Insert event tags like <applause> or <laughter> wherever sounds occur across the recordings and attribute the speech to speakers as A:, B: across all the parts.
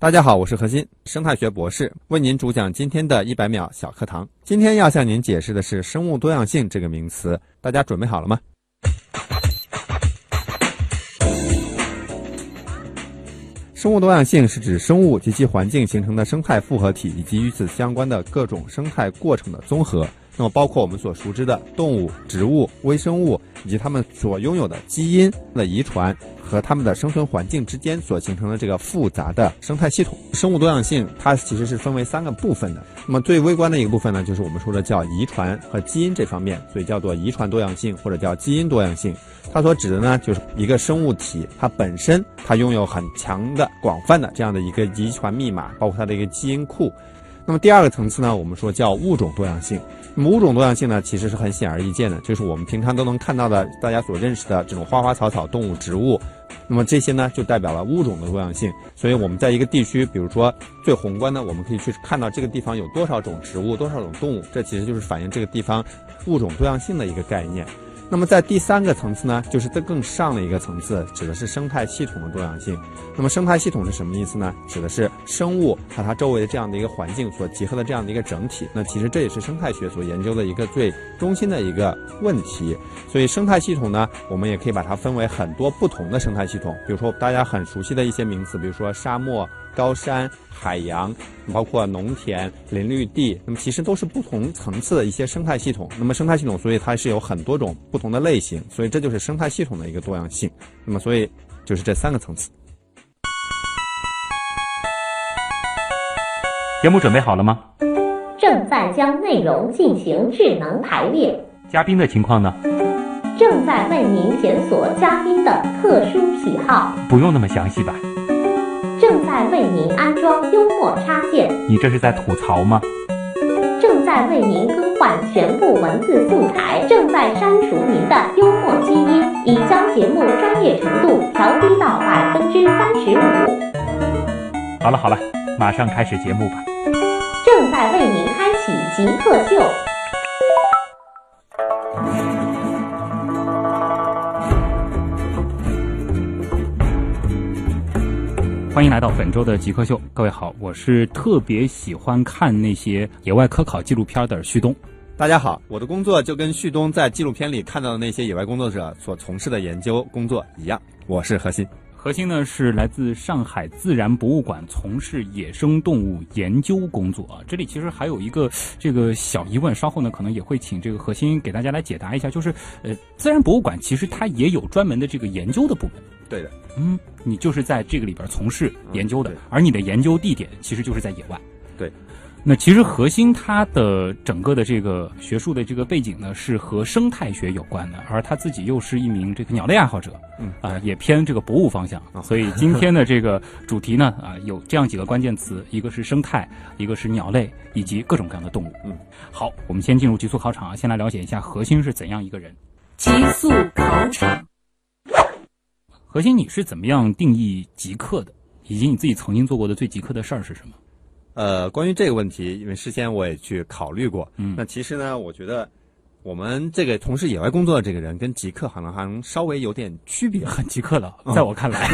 A: 大家好，我是何鑫，生态学博士，为您主讲今天的一百秒小课堂。今天要向您解释的是生物多样性这个名词，大家准备好了吗？生物多样性是指生物及其环境形成的生态复合体以及与此相关的各种生态过程的综合。那么，包括我们所熟知的动物、植物、微生物以及它们所拥有的基因的遗传和它们的生存环境之间所形成的这个复杂的生态系统。生物多样性它其实是分为三个部分的。那么最微观的一个部分呢，就是我们说的叫遗传和基因这方面，所以叫做遗传多样性或者叫基因多样性。它所指的呢，就是一个生物体它本身它拥有很强的、广泛的这样的一个遗传密码，包括它的一个基因库。那么第二个层次呢，我们说叫物种多样性。那么物种多样性呢，其实是很显而易见的，就是我们平常都能看到的，大家所认识的这种花花草草、动物、植物。那么这些呢，就代表了物种的多样性。所以我们在一个地区，比如说最宏观的，我们可以去看到这个地方有多少种植物、多少种动物，这其实就是反映这个地方物种多样性的一个概念。那么在第三个层次呢，就是在更上的一个层次，指的是生态系统的多样性。那么生态系统是什么意思呢？指的是生物和它周围的这样的一个环境所结合的这样的一个整体。那其实这也是生态学所研究的一个最中心的一个问题。所以生态系统呢，我们也可以把它分为很多不同的生态系统，比如说大家很熟悉的一些名词，比如说沙漠。高山、海洋，包括农田、林绿地，那么其实都是不同层次的一些生态系统。那么生态系统，所以它是有很多种不同的类型，所以这就是生态系统的一个多样性。那么所以就是这三个层次。
B: 节目准备好了吗？
C: 正在将内容进行智能排列。
B: 嘉宾的情况呢？
C: 正在为您检索嘉宾的特殊喜好。
B: 不用那么详细吧？
C: 正在为您安装幽默插件。
B: 你这是在吐槽吗？
C: 正在为您更换全部文字素材。正在删除您的幽默基因，已将节目专业程度调低到百分之三十五。
B: 好了好了，马上开始节目吧。
C: 正在为您开启极客秀。
B: 欢迎来到本周的极客秀，各位好，我是特别喜欢看那些野外科考纪录片的旭东。
A: 大家好，我的工作就跟旭东在纪录片里看到的那些野外工作者所从事的研究工作一样，我是何鑫。
B: 何鑫呢是来自上海自然博物馆，从事野生动物研究工作啊。这里其实还有一个这个小疑问，稍后呢可能也会请这个何鑫给大家来解答一下，就是呃，自然博物馆其实它也有专门的这个研究的部门。
A: 对的，
B: 嗯，你就是在这个里边从事研究的，而你的研究地点其实就是在野外。
A: 对，
B: 那其实核心它的整个的这个学术的这个背景呢，是和生态学有关的，而他自己又是一名这个鸟类爱好者，
A: 嗯
B: 啊，也偏这个博物方向。所以今天的这个主题呢，啊，有这样几个关键词，一个是生态，一个是鸟类，以及各种各样的动物。
A: 嗯，
B: 好，我们先进入极速考场啊，先来了解一下核心是怎样一个人。
D: 极速考场。
B: 核心，你是怎么样定义极客的？以及你自己曾经做过的最极客的事儿是什么？
A: 呃，关于这个问题，因为事先我也去考虑过。
B: 嗯
A: 那其实呢，我觉得我们这个从事野外工作的这个人跟极客好像还能稍微有点区别。
B: 很极客的，在我看来，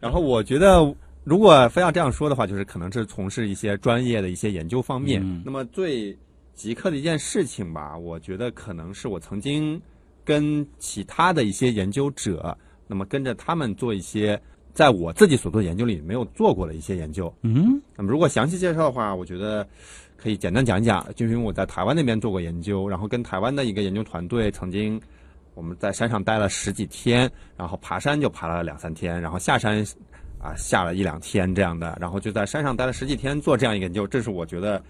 A: 然后我觉得，如果非要这样说的话，就是可能是从事一些专业的一些研究方面。
B: 嗯
A: 那么最极客的一件事情吧，我觉得可能是我曾经跟其他的一些研究者，那么跟着他们做一些在我自己所做的研究里没有做过的一些研究。
B: 嗯
A: 那么如果详细介绍的话，我觉得可以简单讲一讲，就因为我在台湾那边做过研究，然后跟台湾的一个研究团队曾经我们在山上待了十几天，然后爬山就爬了两三天，然后下山啊下了一两天这样的，然后就在山上待了十几天做这样一个研究，这是我觉得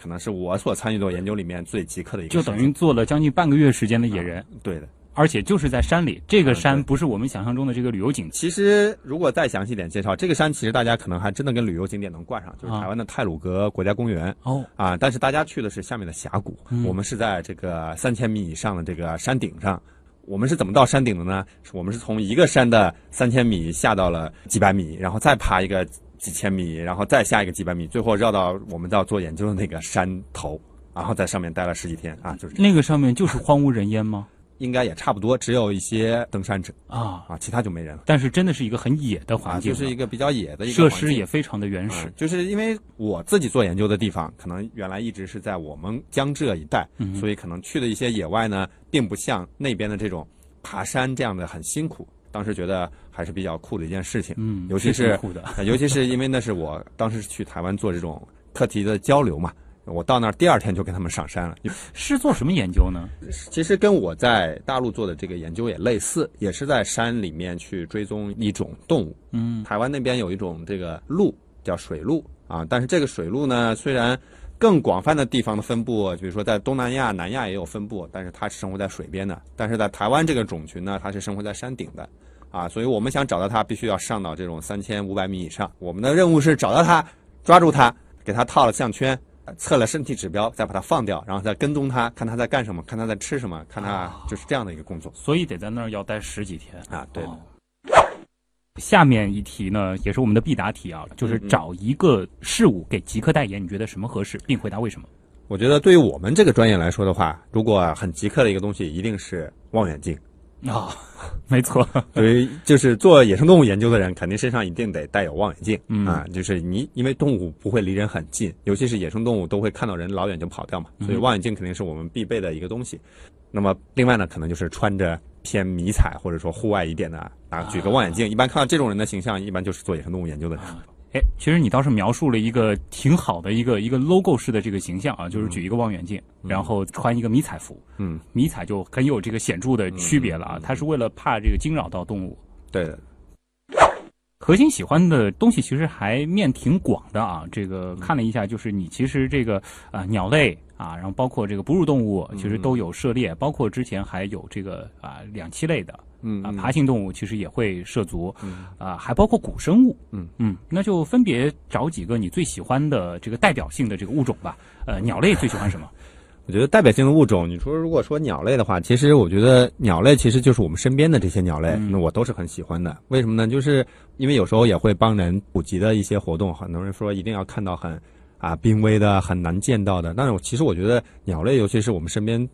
A: 可能是我所参与的研究里面最极客的一个，
B: 就等于做了将近半个月时间的野人，
A: 对的。
B: 而且就是在山里。这个山不是我们想象中的这个旅游景区。
A: 其实，如果再详细点介绍，这个山其实大家可能还真的跟旅游景点能挂上，就是
B: 啊
A: 台湾的泰鲁格国家公园。
B: 哦，
A: 啊，但是大家去的是下面的峡谷，
B: 嗯
A: 我们是在这个三千米以上的这个山顶上。我们是怎么到山顶的呢？我们是从一个山的三千米下到了几百米，然后再爬一个几千米，然后再下一个几百米，最后绕到我们要做研究的那个山头，然后在上面待了十几天啊，就是
B: 那个上面就是荒无人烟吗？
A: 应该也差不多，只有一些登山者
B: 啊，
A: 啊，其他就没人了。
B: 但是真的是一个很野的环
A: 啊，
B: 境了，
A: 就是一个比较野的一个
B: 设施也非常的原始。
A: 嗯，就是因为我自己做研究的地方，可能原来一直是在我们江浙一带，
B: 嗯
A: 所以可能去的一些野外呢，并不像那边的这种爬山这样的很辛苦。当时觉得还是比较酷的一件事情，
B: 嗯
A: 尤其是尤其是因为那是我当时去台湾做这种课题的交流嘛，我到那儿第二天就跟他们上山了。
B: 是做什么研究呢？
A: 其实跟我在大陆做的这个研究也类似，也是在山里面去追踪一种动物。
B: 嗯
A: 台湾那边有一种这个鹿叫水鹿啊，但是这个水鹿呢，虽然更广泛的地方的分布，比如说在东南亚、南亚也有分布，但是它是生活在水边的。但是在台湾这个种群呢，它是生活在山顶的。啊，所以我们想找到它，必须要上到这种三千五百米以上。我们的任务是找到它，抓住它，给它套了项圈，呃测了身体指标，再把它放掉，然后再跟踪它，看它在干什么，看它在吃什么，看它就是这样的一个工作
B: 所以得在那儿要待十几天。
A: 啊。对
B: 下面一题呢，也是我们的必答题啊，就是找一个事物给极客代言，你觉得什么合适，并回答为什么？
A: 我觉得对于我们这个专业来说的话，如果很极客的一个东西，一定是望远镜。
B: 啊、<laughs> 没错，<laughs>
A: 对于就是做野生动物研究的人，肯定身上一定得带有望远镜、
B: 嗯。
A: 啊，就是你因为动物不会离人很近，尤其是野生动物都会看到人老远就跑掉嘛，所以望远镜肯定是我们必备的一个东西。那么另外呢，可能就是穿着偏迷彩或者说户外一点的啊，举个望远镜，一般看到这种人的形象，一般就是做野生动物研究的人。
B: 哎，其实你倒是描述了一个挺好的一个一个 logo 式的这个形象啊，就是举一个望远镜，然后穿一个迷彩服，
A: 嗯，
B: 迷彩就很有这个显著的区别了啊，它是为了怕这个惊扰到动物。
A: 对。的，
B: 核心喜欢的东西其实还面挺广的啊，这个看了一下，就是你其实这个啊、呃鸟类啊，然后包括这个哺乳动物，其实都有涉猎，包括之前还有这个啊、两栖类的啊
A: 嗯啊
B: 爬行动物，其实也会涉足
A: 嗯
B: 啊，还包括古生物。
A: 嗯
B: 嗯，那就分别找几个你最喜欢的这个代表性的这个物种吧。呃，鸟类最喜欢什么？<laughs>
A: 我觉得代表性的物种，你说如果说鸟类的话，其实我觉得鸟类其实就是我们身边的这些鸟类，
B: 嗯
A: 那我都是很喜欢的。为什么呢？就是因为有时候也会帮人普及的一些活动，很多人说一定要看到很啊濒危的、很难见到的，但是我其实我觉得鸟类，尤其是我们身边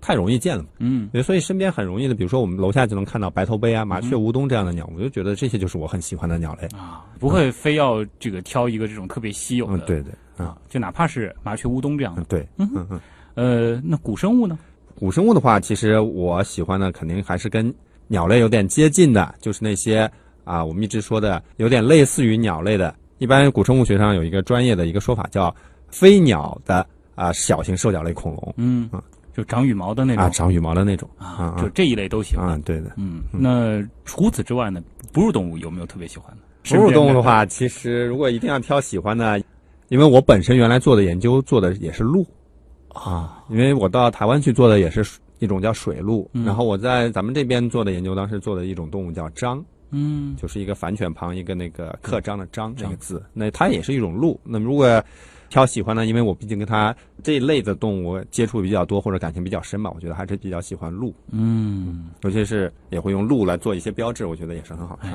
A: 太容易见了，
B: 嗯
A: 所以身边很容易的，比如说我们楼下就能看到白头杯啊、麻雀、乌冬这样的鸟，我就觉得这些就是我很喜欢的鸟类。
B: 啊，不会非要这个挑一个这种特别稀有的。
A: 嗯，对对，嗯
B: 啊，就哪怕是麻雀、乌冬这样的。
A: 嗯对，嗯嗯。
B: 呃，那古生物呢？
A: 古生物的话，其实我喜欢的肯定还是跟鸟类有点接近的，就是那些啊，我们一直说的有点类似于鸟类的。一般古生物学上有一个专业的一个说法叫飞鸟的啊小型兽脚类恐龙
B: 嗯
A: 啊，
B: 就长羽毛的那种
A: 啊，长羽毛的那种
B: 啊，
A: 啊
B: 就这一类都喜欢。
A: 啊，对的。
B: 嗯，那除此之外呢？哺乳动物有没有特别喜欢的？
A: 哺乳动物的话，其实如果一定要挑喜欢的，因为我本身原来做的研究做的也是鹿啊，因为我到台湾去做的也是一种叫水鹿，
B: 嗯
A: 然后我在咱们这边做的研究，当时做的一种动物叫獐。
B: 嗯
A: 就是一个反犬旁一个那个刻章的章这个字，那它也是一种鹿。那么如果挑喜欢呢，因为我毕竟跟它这一类的动物接触比较多或者感情比较深吧，我觉得还是比较喜欢鹿，
B: 嗯，
A: 尤其是也会用鹿来做一些标志，我觉得也是很好看。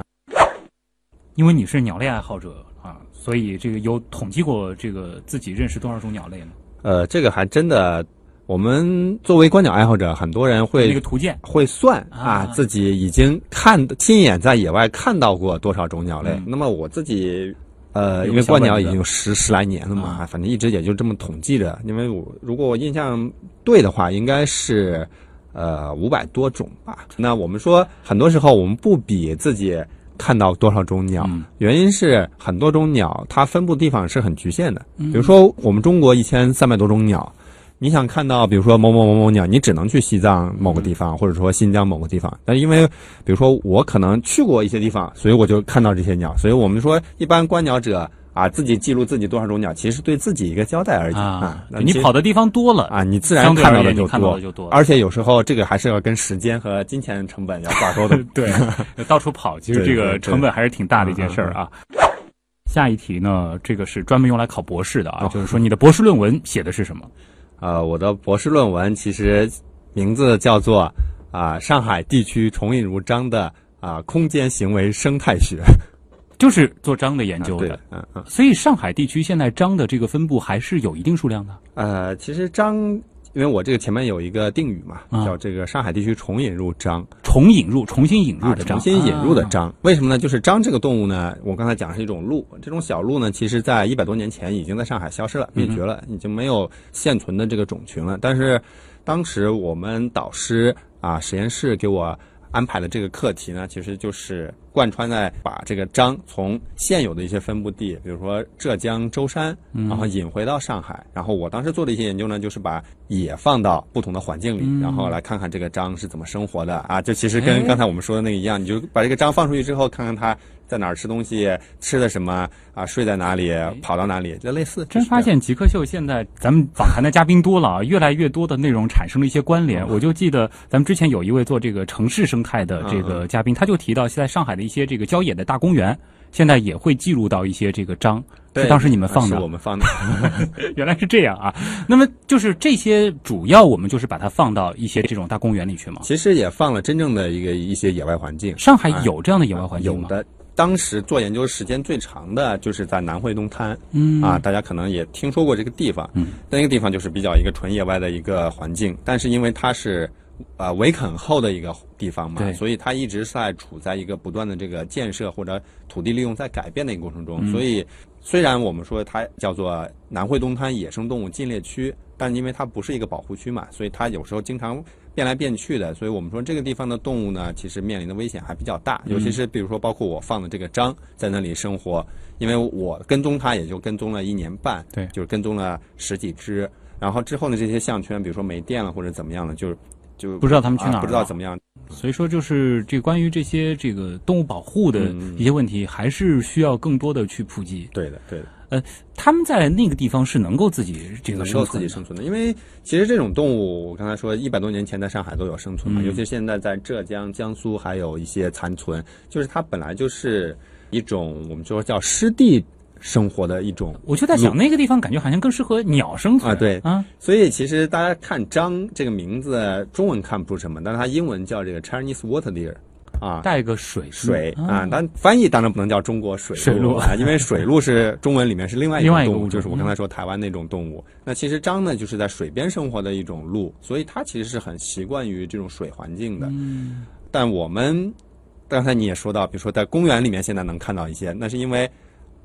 B: 因为你是鸟类爱好者啊，所以这个有统计过这个自己认识多少种鸟类呢？
A: 呃，这个还真的，我们作为观鸟爱好者，很多人会
B: 那个图鉴
A: 会算
B: 啊
A: 啊，自己已经看亲眼在野外看到过多少种鸟类。
B: 嗯
A: 那么我自己，呃，因为观鸟已经有十十来年了嘛，
B: 啊
A: 反正一直也就这么统计着。因为我如果我印象对的话，应该是呃五百多种吧。那我们说，很多时候我们不比自己看到多少种鸟，
B: 嗯
A: 原因是很多种鸟它分布地方是很局限的。
B: 嗯
A: 比如说，我们中国一千三百多种鸟，你想看到，比如说某某某某鸟，你只能去西藏某个地方，或者说新疆某个地方。但因为，比如说我可能去过一些地方，所以我就看到这些鸟。所以我们说，一般观鸟者啊，自己记录自己多少种鸟，其实对自己一个交代而已
B: 啊，你跑的地方多了
A: 啊，你自然看到的就多。而且有时候这个还是要跟时间和金钱成本要挂钩的。
B: 对，<laughs> 到处跑，其实这个成本还是挺大的一件事儿啊。下一题呢，这个是专门用来考博士的啊，
A: 哦
B: 就是说你的博士论文写的是什么？
A: 呃，我的博士论文其实名字叫做啊、上海地区重印如章的啊、空间行为生态学 <laughs>
B: 就是做章的研究的
A: 嗯嗯。
B: 所以上海地区现在章的这个分布还是有一定数量的。
A: 呃，其实章因为我这个前面有一个定语嘛，
B: 啊
A: 叫这个上海地区重引入章
B: 重引入、重新引入
A: 啊，
B: 的章，
A: 重新引入的
B: 啊
A: 章。为什么呢？就是章这个动物呢，我刚才讲是一种鹿，这种小鹿呢，其实在一百多年前已经在上海消失了，灭绝了，已经没有现存的这个种群了。但是当时我们导师啊实验室给我安排的这个课题呢，其实就是贯穿在把这个章从现有的一些分布地，比如说浙江舟山，然后引回到上海。然后我当时做的一些研究呢，就是把也放到不同的环境里，然后来看看这个章是怎么生活的啊。就其实
B: 哎
A: 跟刚才我们说的那个一样，你就把这个章放出去之后，看看它在哪儿吃东西，吃的什么啊，睡在哪里，跑到哪里，就类似。
B: 真发现极客秀现在咱们访谈的嘉宾多了啊，越来越多的内容产生了一些关联。我就记得咱们之前有一位做这个城市生态的这个嘉宾，他就提到，现在上海的一些这个郊野的大公园，现在也会记录到一些这个章，
A: 对
B: 是当时你们放的
A: 是我，们放的。<laughs>
B: 原来是这样啊。那么就是这些主要我们就是把它放到一些这种大公园里去嘛。
A: 其实也放了真正的一个一些野外环境。
B: 上海有这样的野外环境吗？
A: 有的。当时做研究时间最长的就是在南汇东滩，
B: 嗯。
A: 啊，大家可能也听说过这个地方，
B: 嗯，
A: 那个地方就是比较一个纯野外的一个环境，但是因为它是，呃，围垦后的一个地方嘛
B: 对，
A: 所以它一直在处在一个不断的这个建设或者土地利用在改变的一个过程中，
B: 嗯。
A: 所以虽然我们说它叫做南汇东滩野生动物禁猎区，但因为它不是一个保护区嘛，所以它有时候经常变来变去的，所以我们说这个地方的动物呢，其实面临的危险还比较大，尤其是比如说包括我放的这个章在那里生活，因为我跟踪它也就跟踪了一年半，
B: 对
A: 就是跟踪了十几只，然后之后呢这些项圈，比如说没电了或者怎么样了，就是就
B: 不知道它们去哪儿
A: 啊不知道怎么样，
B: 所以说，就是这关于这些这个动物保护的
A: 嗯
B: 一些问题，还是需要更多的去普及。
A: 对的对的。
B: 他们在那个地方是能够自己这个
A: 能够
B: 生存的。
A: 自己生存的，因为其实这种动物，我刚才说一百多年前在上海都有生存嘛，
B: 嗯。
A: 尤其现在在浙江、江苏还有一些残存，就是它本来就是一种我们说叫湿地生活的一种，
B: 我就在想，那个地方感觉好像更适合鸟生存
A: 啊对
B: 啊，
A: 所以其实大家看张这个名字，中文看不出什么，但是它英文叫这个 Chinese water deer，啊。
B: 带个水
A: 水
B: 嗯
A: 啊，但翻译当然不能叫中国水
B: 水鹿
A: 啊，因为水鹿是中文里面是另外一种动物，<laughs> 就是我刚才说台湾那种动物。那其实章呢，就是在水边生活的一种鹿，所以它其实是很习惯于这种水环境的。
B: 嗯
A: 但我们刚才你也说到，比如说在公园里面现在能看到一些，那是因为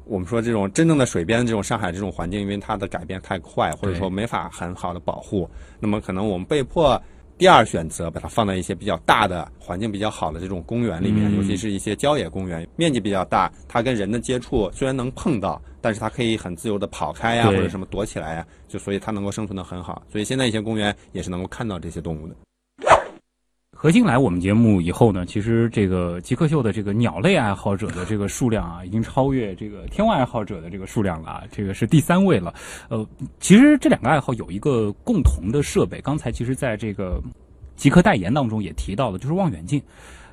A: 我们说这种真正的水边的这种上海这种环境，因为它的改变太快，或者说没法很好的保护，那么可能我们被迫。第二选择，把它放在一些比较大的环境比较好的这种公园里面，
B: 嗯
A: 尤其是一些郊野公园，面积比较大，它跟人的接触虽然能碰到，但是它可以很自由的跑开呀，
B: 对
A: 或者什么躲起来呀，就所以它能够生存的很好。所以现在一些公园也是能够看到这些动物的。
B: 何鑫来我们节目以后呢，其实这个极客秀的这个鸟类爱好者的这个数量啊，已经超越这个天文爱好者的这个数量了啊，这个是第三位了。呃，其实这两个爱好有一个共同的设备，刚才其实在这个极客代言当中也提到了，就是望远镜。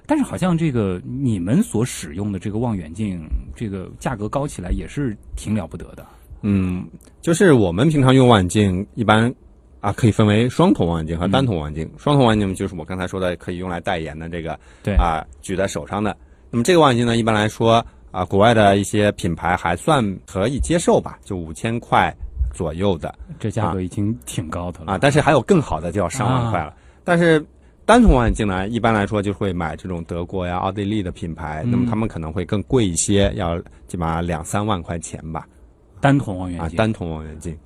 B: 但是好像这个你们所使用的这个望远镜，这个价格高起来也是挺了不得的。
A: 嗯，就是我们平常用望远镜一般啊，可以分为双筒望远镜和单筒望远镜。双筒望远镜就是我刚才说的可以用来代言的这个，
B: 对
A: 啊，举在手上的。那么这个望远镜呢，一般来说啊，国外的一些品牌还算可以接受吧，就五千块左右的
B: 这价格已经挺高的了
A: 啊，但是还有更好的就要上万块了。但是单筒望远镜呢，一般来说就会买这种德国呀、奥地利的品牌，那么他们可能会更贵一些，要起码两三万块钱吧。
B: 单筒望远
A: 啊，
B: 镜。
A: 单筒望远镜。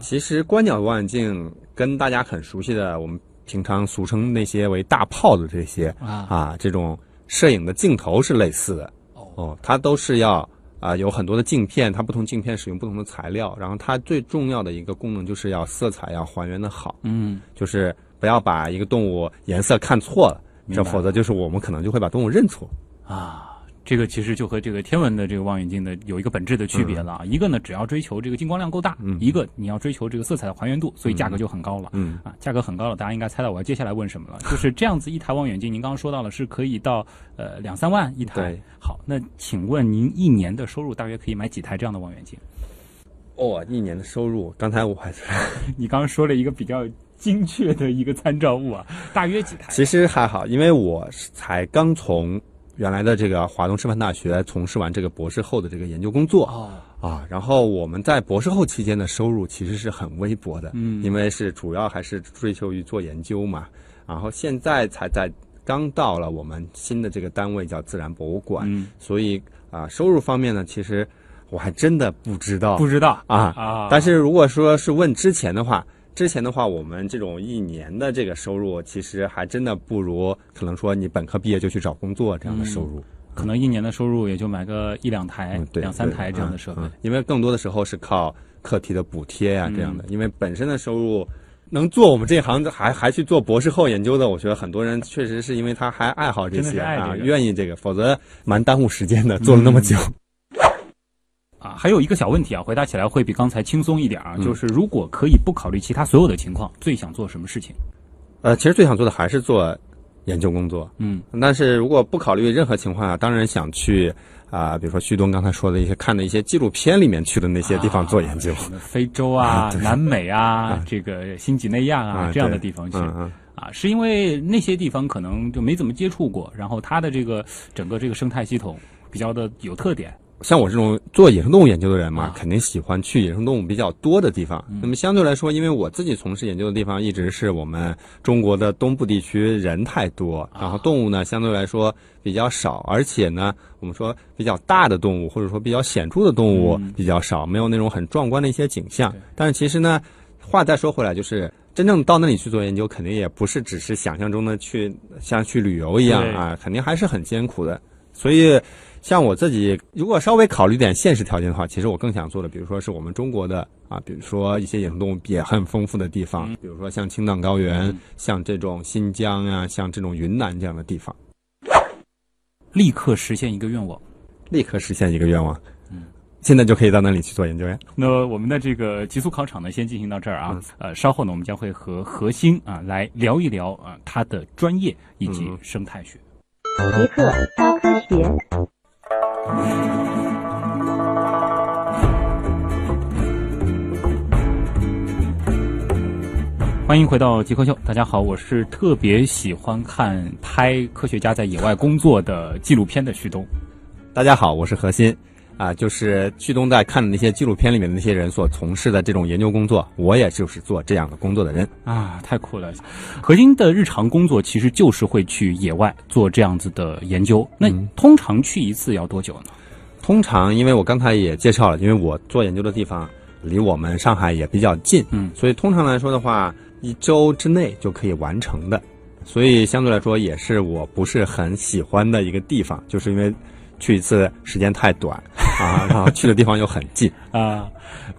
A: 其实观鸟望远镜跟大家很熟悉的，我们平常俗称那些为大炮的这些
B: 啊。
A: 啊，这种摄影的镜头是类似的。哦，它都是要啊有很多的镜片，它不同镜片使用不同的材料，然后它最重要的一个功能就是要色彩要还原的好，
B: 嗯，
A: 就是不要把一个动物颜色看错了，这否则就是我们可能就会把动物认错。
B: 啊，这个其实就和这个天文的这个望远镜的有一个本质的区别了啊。一个呢，只要追求这个进光量够大；
A: 嗯
B: 一个你要追求这个色彩的还原度，所以价格就很高了。
A: 嗯
B: 啊，价格很高了，大家应该猜到我要接下来问什么了。就是这样子一台望远镜，您刚刚说到了是可以到呃两三万一台
A: 对。
B: 好，那请问您一年的收入大约可以买几台这样的望远镜？
A: 哦，一年的收入，刚才我还是。<laughs>
B: 你刚刚说了一个比较精确的一个参照物啊，大约几台？
A: 其实还好，因为我才刚从原来的这个华东师范大学从事完这个博士后的这个研究工作。
B: 哦，
A: 啊，然后我们在博士后期间的收入其实是很微薄的，
B: 嗯
A: 因为是主要还是追求于做研究嘛。然后现在才在刚到了我们新的这个单位叫自然博物馆，
B: 嗯，
A: 所以啊，收入方面呢，其实我还真的不知道
B: 不知道
A: 啊。
B: 啊，
A: 但是如果说是问之前的话，之前的话，我们这种一年的这个收入，其实还真的不如可能说你本科毕业就去找工作这样的收入。
B: 可能一年的收入也就买个一两台两三台这样的设备
A: 嗯。嗯因为更多的时候是靠课题的补贴呀、
B: 嗯
A: 这样的。因为本身的收入能做我们这一行，还还去做博士后研究的，我觉得很多人确实是因为他还爱好这些啊，
B: 这个
A: 愿意这个，否则蛮耽误时间的。做了那么久，
B: 啊，还有一个小问题啊，回答起来会比刚才轻松一点啊，
A: 嗯
B: 就是如果可以不考虑其他所有的情况，最想做什么事情？
A: 呃，其实最想做的还是做研究工作。
B: 嗯
A: 但是如果不考虑任何情况下，当然想去啊、比如说旭东刚才说的一些看的一些纪录片里面去的那些地方做研究。
B: 非洲啊、<laughs> 南美啊、这个新几内亚啊
A: 啊
B: 这样的地方去
A: 嗯嗯，
B: 啊，是因为那些地方可能就没怎么接触过，然后它的这个整个这个生态系统比较的有特点。
A: 像我这种做野生动物研究的人嘛，
B: 啊
A: 肯定喜欢去野生动物比较多的地方。那么相对来说，因为我自己从事研究的地方一直是我们中国的东部地区，人太多，然后动物呢相对来说比较少，而且呢，我们说比较大的动物或者说比较显著的动物
B: 嗯
A: 比较少，没有那种很壮观的一些景象。但是其实呢，话再说回来，就是真正到那里去做研究，肯定也不是只是想象中的去像去旅游一样啊，肯定还是很艰苦的。所以，像我自己，如果稍微考虑点现实条件的话，其实我更想做的，比如说是我们中国的啊，比如说一些野生动物也很丰富的地方，比如说像青藏高原，
B: 嗯
A: 像这种新疆啊，像这种云南这样的地方，
B: 立刻实现一个愿望。
A: 立刻实现一个愿望。
B: 嗯，
A: 现在就可以到那里去做研究呀。
B: 那我们的这个极速考场呢，先进行到这儿啊。呃，稍后呢，我们将会和何星啊来聊一聊啊他的专业以及
A: 嗯
B: 生态学。
C: 极客高科学。
B: 欢迎回到极客秀，大家好，我是特别喜欢看拍科学家在野外工作的纪录片的旭东。
A: 大家好，我是何鑫。啊，就是旭东在看的那些纪录片里面的那些人所从事的这种研究工作，我也就是做这样的工作的人。
B: 啊，太酷了！何鑫的日常工作其实就是会去野外做这样子的研究。那
A: 嗯
B: 通常去一次要多久呢？
A: 通常，因为我刚才也介绍了，因为我做研究的地方离我们上海也比较近，
B: 嗯
A: 所以通常来说的话，一周之内就可以完成的。所以相对来说，也是我不是很喜欢的一个地方，就是因为去一次时间太短啊，然后去的地方又很近。<laughs>
B: 啊，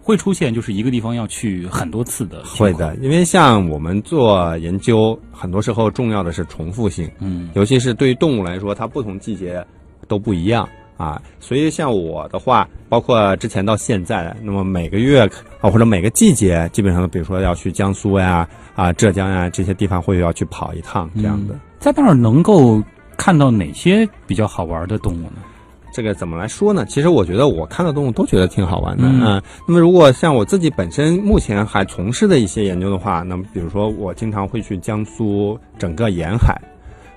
B: 会出现就是一个地方要去很多次的。
A: 会。的，因为像我们做研究，很多时候重要的是重复性，
B: 嗯
A: 尤其是对于动物来说，它不同季节都不一样啊。所以像我的话，包括之前到现在，那么每个月啊或者每个季节，基本上比如说要去江苏呀、啊浙江呀这些地方会要去跑一趟这样的。
B: 嗯在那儿能够看到哪些比较好玩的动物呢？
A: 这个怎么来说呢？其实我觉得我看的动物都觉得挺好玩的
B: 嗯
A: 啊。那么如果像我自己本身目前还从事的一些研究的话，那么比如说我经常会去江苏整个沿海，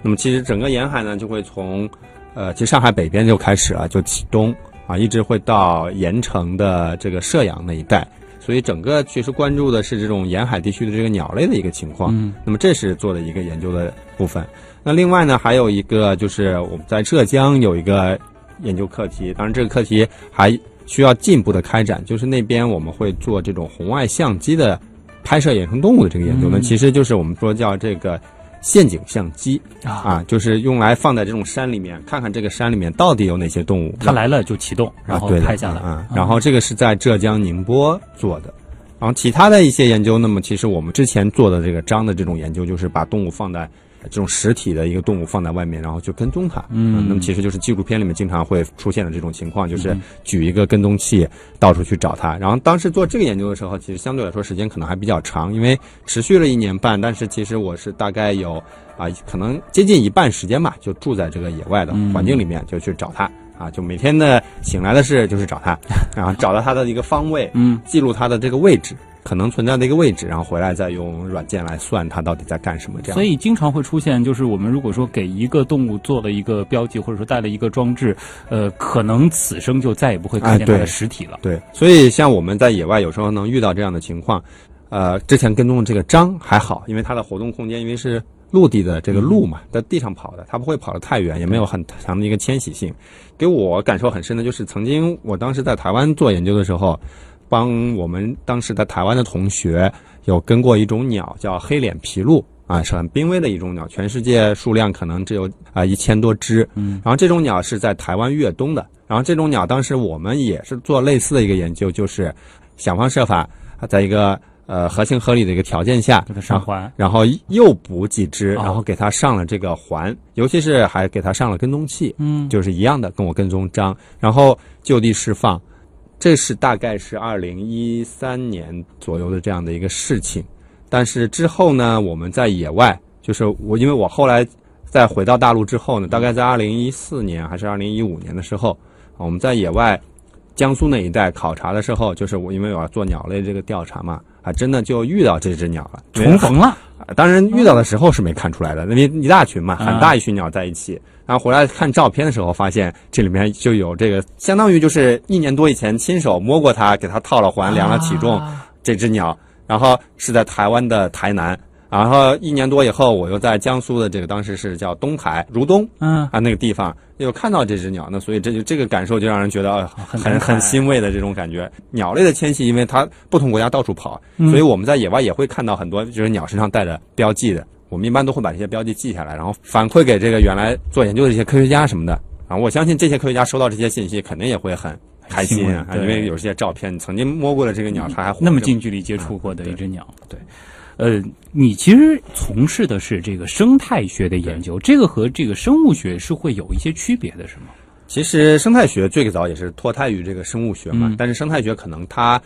A: 那么其实整个沿海呢就会从呃，其实上海北边就开始了，就启东啊，一直会到盐城的这个射阳那一带。所以整个其实关注的是这种沿海地区的这个鸟类的一个情况。
B: 嗯
A: 那么这是做的一个研究的部分。那另外呢，还有一个就是我们在浙江有一个研究课题，当然这个课题还需要进一步的开展，就是那边我们会做这种红外相机的拍摄野生动物的这个研究呢，
B: 嗯
A: 其实就是我们说叫这个陷阱相机
B: 啊，
A: 啊，就是用来放在这种山里面，看看这个山里面到底有哪些动物。
B: 它来了就启动，然后拍下来。
A: 啊、然后这个是在浙江宁波做的。然后其他的一些研究，那么其实我们之前做的这个章的这种研究，就是把动物放在这种实体的一个动物放在外面，然后去跟踪它。
B: 嗯
A: 那么其实就是纪录片里面经常会出现的这种情况，就是
B: 嗯
A: 举一个跟踪器到处去找它。然后当时做这个研究的时候，其实相对来说时间可能还比较长，因为持续了一年半。但是其实我是大概有啊，可能接近一半时间吧，就住在这个野外的
B: 嗯
A: 环境里面，就去找它。啊，就每天的醒来的事就是找它，然后找到它的一个方位，
B: 嗯
A: 记录它的这个位置，可能存在的一个位置，然后回来再用软件来算它到底在干什么。这样，
B: 所以经常会出现，就是我们如果说给一个动物做了一个标记，或者说带了一个装置，呃，可能此生就再也不会看见它的实体了。
A: 对，所以像我们在野外有时候能遇到这样的情况，呃，之前跟踪的这个章还好，因为它的活动空间因为是陆地的这个鹿嘛，在地上跑的，它不会跑得太远，也没有很强的一个迁徙性。给我感受很深的就是，曾经我当时在台湾做研究的时候，帮我们当时在台湾的同学有跟过一种鸟，叫黑脸琵鹭。啊，是很濒危的一种鸟，全世界数量可能只有啊一千多只。嗯，然后这种鸟是在台湾越冬的。然后这种鸟当时我们也是做类似的一个研究，就是想方设法啊在一个呃合情合理的一个条件下，
B: 给它上环
A: 然后又补几只，
B: 哦
A: 然后给它上了这个环，尤其是还给它上了跟踪器，
B: 嗯，
A: 就是一样的跟我跟踪章，然后就地释放。这是大概是二零一三年左右的这样的一个事情，但是之后呢，我们在野外，就是我因为我后来再回到大陆之后呢，大概在二零一四年还是二零一五年的时候，我们在野外江苏那一带考察的时候，就是我因为我要做鸟类这个调查嘛，还真的就遇到这只鸟了，
B: 重逢了。
A: 啊当然遇到的时候是没看出来的，因为一大群嘛，很大一群鸟在一起。然后回来看照片的时候，发现这里面就有这个，相当于就是一年多以前亲手摸过它，给它套了环，量了体重，这只鸟，然后是在台湾的台南。然后一年多以后，我又在江苏的这个当时是叫东台如东
B: 嗯，
A: 啊那个地方又看到这只鸟，那所以这就这个感受就让人觉得啊
B: 很
A: 很很欣慰的这种感觉。鸟类的迁徙，因为它不同国家到处跑，
B: 嗯
A: 所以我们在野外也会看到很多就是鸟身上带着标记的。我们一般都会把这些标记记下来，然后反馈给这个原来做研究的一些科学家什么的。啊，我相信这些科学家收到这些信息，肯定也会很开心啊，因为有这些照片，你曾经摸过的这个鸟，它还
B: 那么近距离接触过的
A: 嗯
B: 一只鸟。
A: 对，
B: 呃，你其实从事的是这个生态学的研究，这个和这个生物学是会有一些区别的，是吗？
A: 其实生态学最早也是脱胎于这个生物学嘛，
B: 嗯
A: 但是生态学可能它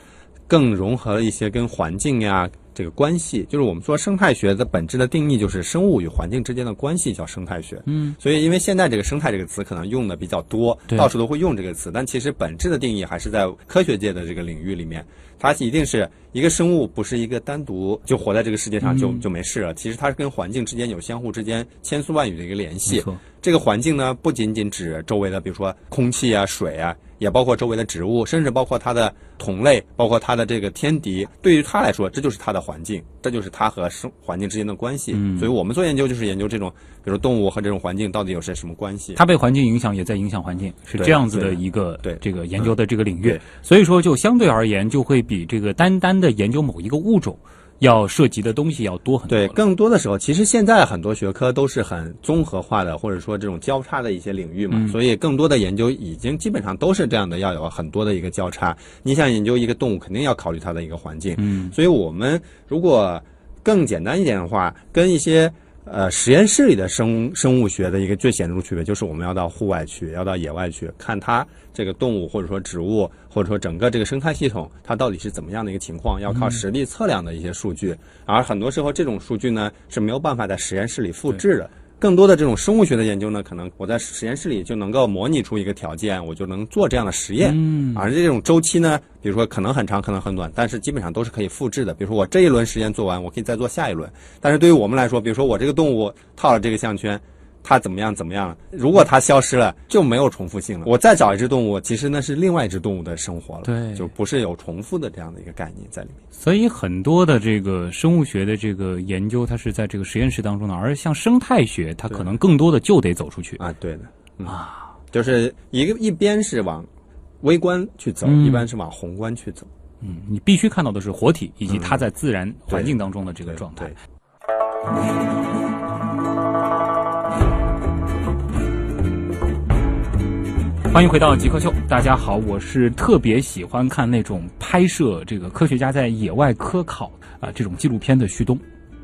A: 更融合了一些跟环境呀这个关系。就是我们说生态学的本质的定义就是生物与环境之间的关系叫生态学。
B: 嗯，
A: 所以因为现在这个生态这个词可能用的比较多，
B: 对
A: 到处都会用这个词，但其实本质的定义还是在科学界的这个领域里面，它一定是一个生物不是一个单独就活在这个世界上就、
B: 嗯。
A: 就没事了，其实它是跟环境之间有相互之间千丝万缕的一个联系。这个环境呢，不仅仅指周围的，比如说空气啊、水啊，也包括周围的植物，甚至包括它的同类，包括它的这个天敌。对于它来说，这就是它的环境，这就是它和生环境之间的关系。
B: 嗯
A: 所以我们做研究就是研究这种，比如动物和这种环境到底有些什么关系。
B: 它被环境影响，也在影响环境，是这样子的一个
A: 对
B: 这个研究的这个领域
A: 对。
B: 所以说，就相对而言，就会比这个单单的研究某一个物种要涉及的东西要多很多
A: 对，更多的时候，其实现在很多学科都是很综合化的，或者说这种交叉的一些领域嘛，
B: 嗯。
A: 所以更多的研究已经基本上都是这样的，要有很多的一个交叉。你想研究一个动物，肯定要考虑它的一个环境，
B: 嗯，
A: 所以我们如果更简单一点的话，跟一些呃实验室里的生生物学的一个最显著的区别，就是我们要到户外去，要到野外去看它这个动物或者说植物或者说整个这个生态系统，它到底是怎么样的一个情况，要靠实地测量的一些数据。而很多时候这种数据呢是没有办法在实验室里复制的。更多的这种生物学的研究呢，可能我在实验室里就能够模拟出一个条件，我就能做这样的实验。
B: 嗯
A: 而这种周期呢，比如说可能很长，可能很短，但是基本上都是可以复制的。比如说我这一轮实验做完，我可以再做下一轮。但是对于我们来说，比如说我这个动物套了这个项圈，它怎么样怎么样了？如果它消失了，就没有重复性了。我再找一只动物，其实那是另外一只动物的生活了，
B: 对
A: 就不是有重复的这样的一个概念在里面。
B: 所以很多的这个生物学的这个研究，它是在这个实验室当中的，而像生态学，它可能更多的就得走出去。
A: 啊，对的，嗯、
B: 啊，
A: 就是一个一边是往微观去走，
B: 嗯
A: 一般是往宏观去走。
B: 嗯，你必须看到的是活体以及它在自然环境当中的这个状态
A: 对。
B: 欢迎回到极客秀，大家好，我是特别喜欢看那种拍摄这个科学家在野外科考啊、这种纪录片的旭东。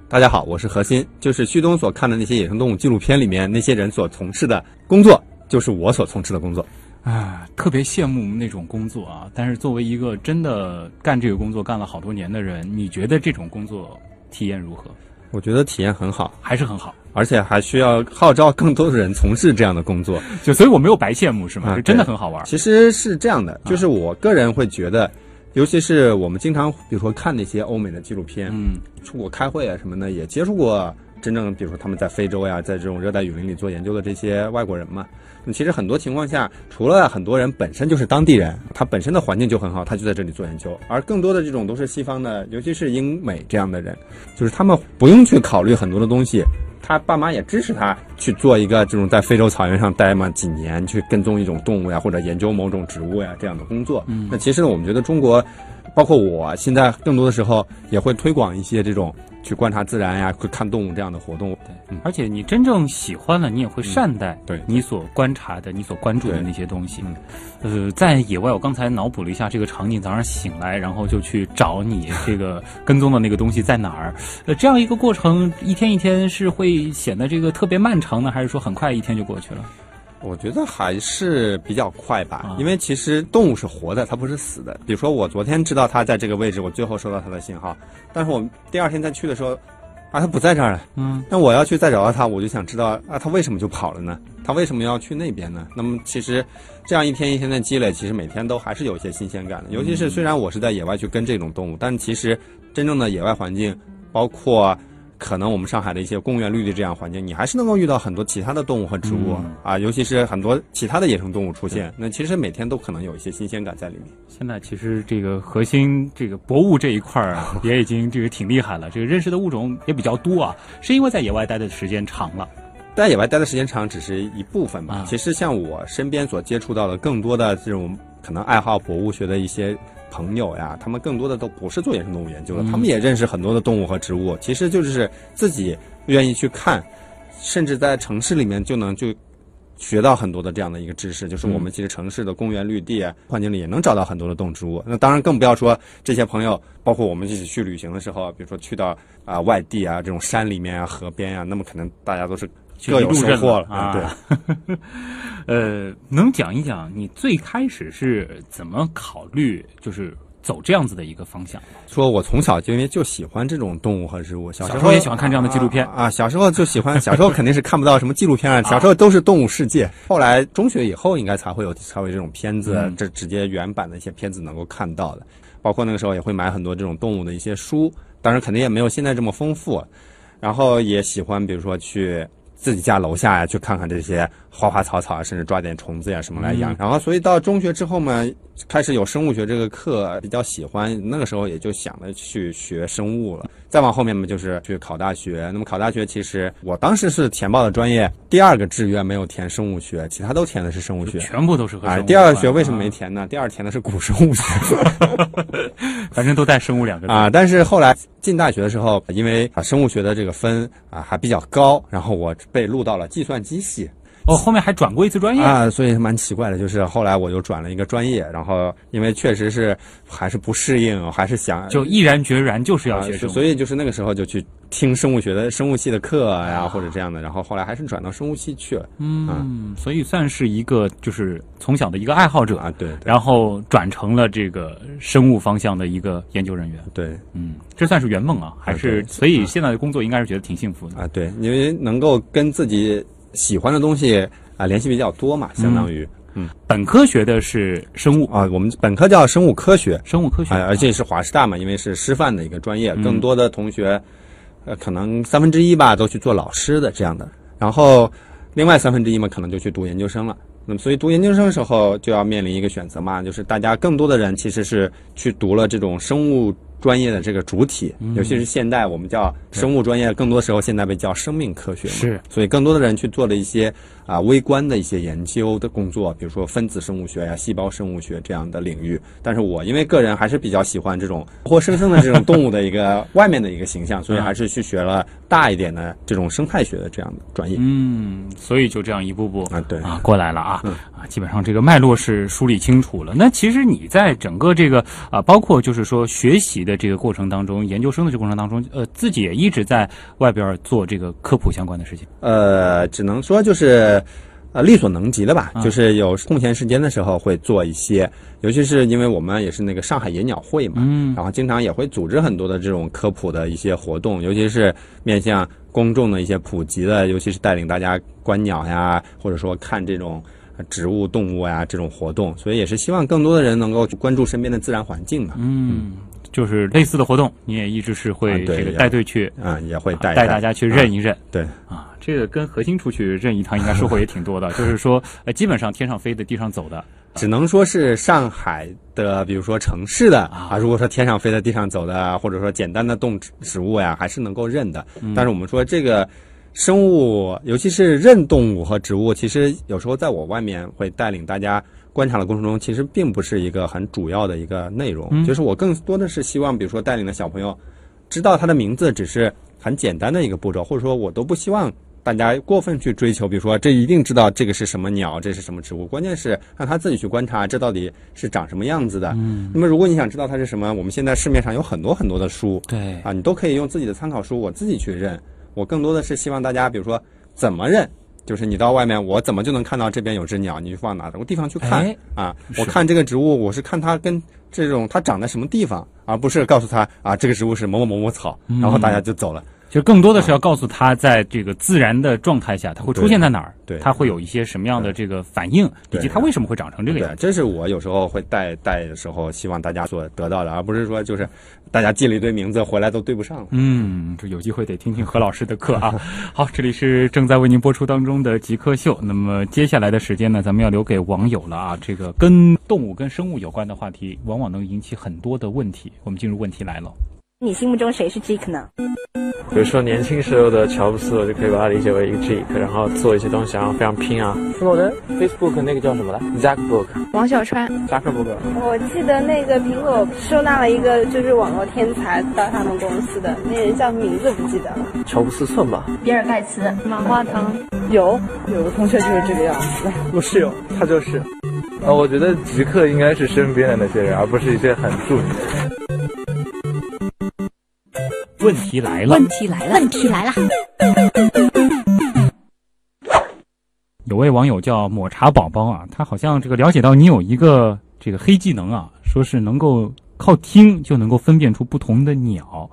A: 大家好，我是何鑫，就是旭东所看的那些野生动物纪录片里面那些人所从事的工作，就是我所从事的工作。
B: 啊，特别羡慕那种工作啊！但是作为一个真的干这个工作干了好多年的人，你觉得这种工作体验如何？
A: 我觉得体验很好，
B: 还是很好，
A: 而且还需要号召更多的人从事这样的工作。
B: 就所以我没有白羡慕是吗？真的很好玩。
A: 其实是这样的，就是我个人会觉得，尤其是我们经常比如说看那些欧美的纪录片，
B: 嗯
A: 出国开会啊什么的，也接触过真正比如说他们在非洲呀，在这种热带雨林里做研究的这些外国人嘛。那其实很多情况下，除了很多人本身就是当地人，他本身的环境就很好，他就在这里做研究，而更多的这种都是西方的，尤其是英美这样的人，就是他们不用去考虑很多的东西。他爸妈也支持他去做一个这种在非洲草原上待嘛几年，去跟踪一种动物呀，或者研究某种植物呀这样的工作。嗯，那其实呢，我们觉得中国，包括我现在更多的时候也会推广一些这种去观察自然呀、去看动物这样的活动。对
B: 而且你真正喜欢了，你也会善待
A: 对
B: 你所观察的、你所关注的那些东西
A: 嗯。
B: 呃，在野外，我刚才脑补了一下这个场景：早上醒来，然后就去找你这个跟踪的那个东西在哪儿。呃，这样一个过程，一天一天是会显得这个特别漫长呢，还是说很快一天就过去了？
A: 我觉得还是比较快吧
B: 啊，
A: 因为其实动物是活的，它不是死的。比如说我昨天知道它在这个位置，我最后收到它的信号，但是我第二天再去的时候，啊，它不在这儿了。
B: 嗯，
A: 那我要去再找到它，我就想知道啊，它为什么就跑了呢？它为什么要去那边呢？那么其实这样一天一天的积累，其实每天都还是有一些新鲜感的。尤其是虽然我是在野外去跟这种动物，但其实真正的野外环境，包括可能我们上海的一些公园绿地这样环境，你还是能够遇到很多其他的动物和植物、
B: 嗯
A: 啊，尤其是很多其他的野生动物出现。那其实每天都可能有一些新鲜感在里面。
B: 现在其实这个核心这个博物这一块儿啊，<laughs> 也已经这个挺厉害了，这个认识的物种也比较多啊，是因为在野外待的时间长了。
A: 在野外待的时间长只是一部分吧。
B: 啊
A: 其实像我身边所接触到的更多的这种可能爱好博物学的一些朋友呀，他们更多的都不是做野生动物研究的，他们也认识很多的动物和植物，其实就是自己愿意去看，甚至在城市里面就能就。学到很多的这样的一个知识，就是我们其实城市的公园绿地啊环境里也能找到很多的动植物。那当然更不要说这些朋友，包括我们一起去旅行的时候，比如说去到啊、外地啊这种山里面啊河边啊，那么可能大家都是各有收获了
B: 啊。
A: 对，<laughs>
B: 呃，能讲一讲你最开始是怎么考虑，就是走这样子的一个方向？
A: 说我从小就因为就喜欢这种动物和植物，小时候
B: 也喜欢看这样的纪录片
A: 啊啊小时候就喜欢，小时候肯定是看不到什么纪录片啊，小时候都是动物世界。后来中学以后，应该才会有才会这种片子，
B: 嗯
A: 这直接原版的一些片子能够看到的。包括那个时候也会买很多这种动物的一些书，当然肯定也没有现在这么丰富。然后也喜欢，比如说去自己家楼下呀，去看看这些花花草草啊，甚至抓点虫子呀什么来养。
B: 嗯
A: 然后，所以到中学之后嘛，开始有生物学这个课，比较喜欢，那个时候也就想着去学生物了。再往后面嘛，就是去考大学。那么考大学，其实我当时是填报的专业，第二个志愿没有填生物学，其他都填的是生物学。
B: 全部都是和生物
A: 第二个学为什么没
B: 啊？
A: 填呢？第二填的是古生物学。
B: 反正都带生物两个。
A: 啊，但是后来进大学的时候，因为啊生物学的这个分啊还比较高，然后我被录到了计算机系
B: 哦，后面还转过一次专业。
A: 啊，所以蛮奇怪的，就是后来我就转了一个专业，然后因为确实是还是不适应，还是想
B: 就毅然决然就是要
A: 啊
B: 学生物，
A: 所以就是那个时候就去听生物学的生物系的课
B: 啊。
A: 呀，或者这样的，然后后来还是转到生物系去了。
B: 嗯，所以算是一个就是从小的一个爱好者，
A: 啊，对对。
B: 然后转成了这个生物方向的一个研究人员。
A: 对。
B: 嗯，这算是圆梦啊，还是
A: 对
B: 所以现在的工作应该是觉得挺幸福的。
A: 啊对，因为能够跟自己喜欢的东西啊联系比较多嘛，相当于嗯。
B: 本科学的是生物，
A: 啊，我们本科叫生物科学，
B: 生物科学，
A: 啊，而且是华师大嘛，因为是师范的一个专业，
B: 嗯。
A: 更多的同学，呃，可能三分之一吧都去做老师的这样的，然后另外三分之一嘛，可能就去读研究生了。那么，所以读研究生的时候就要面临一个选择嘛，就是大家更多的人其实是去读了这种生物专业的这个主体，尤其是现代我们叫生物专业，更多时候现在被叫生命科学嘛。
B: 是
A: 所以更多的人去做了一些啊微观的一些研究的工作，比如说分子生物学呀、细胞生物学这样的领域。但是我因为个人还是比较喜欢这种活生生的这种动物的一个外面的一个形象，<laughs> 所以还是去学了大一点的这种生态学的这样的专业。
B: 嗯，所以就这样一步步
A: 啊对
B: 啊过来了啊
A: 嗯
B: 啊，基本上这个脉络是梳理清楚了。那其实你在整个这个啊，包括就是说学习的这个过程当中，研究生的这个过程当中，呃，自己也一直在外边做这个科普相关的事情。
A: 呃，只能说就是。呃，力所能及的吧，
B: 啊
A: 就是有空闲时间的时候会做一些，尤其是因为我们也是那个上海野鸟会嘛，
B: 嗯
A: 然后经常也会组织很多的这种科普的一些活动，尤其是面向公众的一些普及的，尤其是带领大家观鸟呀，或者说看这种植物、动物呀、这种活动，所以也是希望更多的人能够关注身边的自然环境嘛。
B: 嗯，就是类似的活动，你也一直是会这个带队去
A: 啊，也会带
B: 带大家去认一认。
A: 对，
B: 啊，这个跟核心出去认一趟，应该收获也挺多的。<laughs> 就是说，呃，基本上天上飞的、地上走的，
A: 只能说是上海的，比如说城市的啊，如果说天上飞的、地上走的啊，或者说简单的动植植物呀，还是能够认的。但是我们说这个生物，尤其是认动物和植物，其实有时候在我外面会带领大家观察的过程中，其实并不是一个很主要的一个内容。
B: 嗯
A: 就是我更多的是希望，比如说带领的小朋友知道他的名字，只是很简单的一个步骤，或者说我都不希望。大家过分去追求，比如说这一定知道这个是什么鸟，这是什么植物，关键是让他自己去观察，这到底是长什么样子的。
B: 嗯，
A: 那么如果你想知道它是什么，我们现在市面上有很多很多的书
B: 对，
A: 啊，你都可以用自己的参考书，我自己去认。我更多的是希望大家，比如说怎么认，就是你到外面，我怎么就能看到这边有只鸟，你就往哪个地方去看、
B: 哎
A: 啊？我看这个植物，我是看它跟这种它长在什么地方，而不是告诉他啊，这个植物是某某某某草，
B: 嗯
A: 然后大家就走了。
B: 就更多的是要告诉他，在这个自然的状态下，它会出现在哪儿，
A: 对对
B: 它会有一些什么样的这个反应，以及它为什么会长成这个样，子。
A: 这是我有时候会带带的时候，希望大家所得到的，而不是说就是大家记了一堆名字回来都对不上了。
B: 嗯，这有机会得听听何老师的课啊。<laughs> 好，这里是正在为您播出当中的极客秀。那么接下来的时间呢，咱们要留给网友了啊。这个跟动物、跟生物有关的话题，往往能引起很多的问题。我们进入问题来了。
E: 你心目中谁是 Jake 呢？
F: 比如说年轻时候的乔布斯，我就可以把它理解为一个 geek，然后做一些东西，然后非常拼啊。斯诺登，Facebook 那个叫什么来？Zuckerberg，
G: 王小川，
F: 扎克伯格。
E: 我记得那个苹果收纳了一个就是网络天才到他们公司的，那人叫名字不记得了。
F: 乔布斯算吧？
G: 比尔盖茨，马化腾，
E: 有有个同学就是这个样子。
F: 我室友，他就是。呃，我觉得极客应该是身边的那些人，而不是一些很著名的人。
B: 问题来了，
G: 问题来了，问题来了。
B: 有位网友叫抹茶宝宝啊，他好像这个了解到你有一个这个黑技能啊，说是能够靠听就能够分辨出不同的鸟，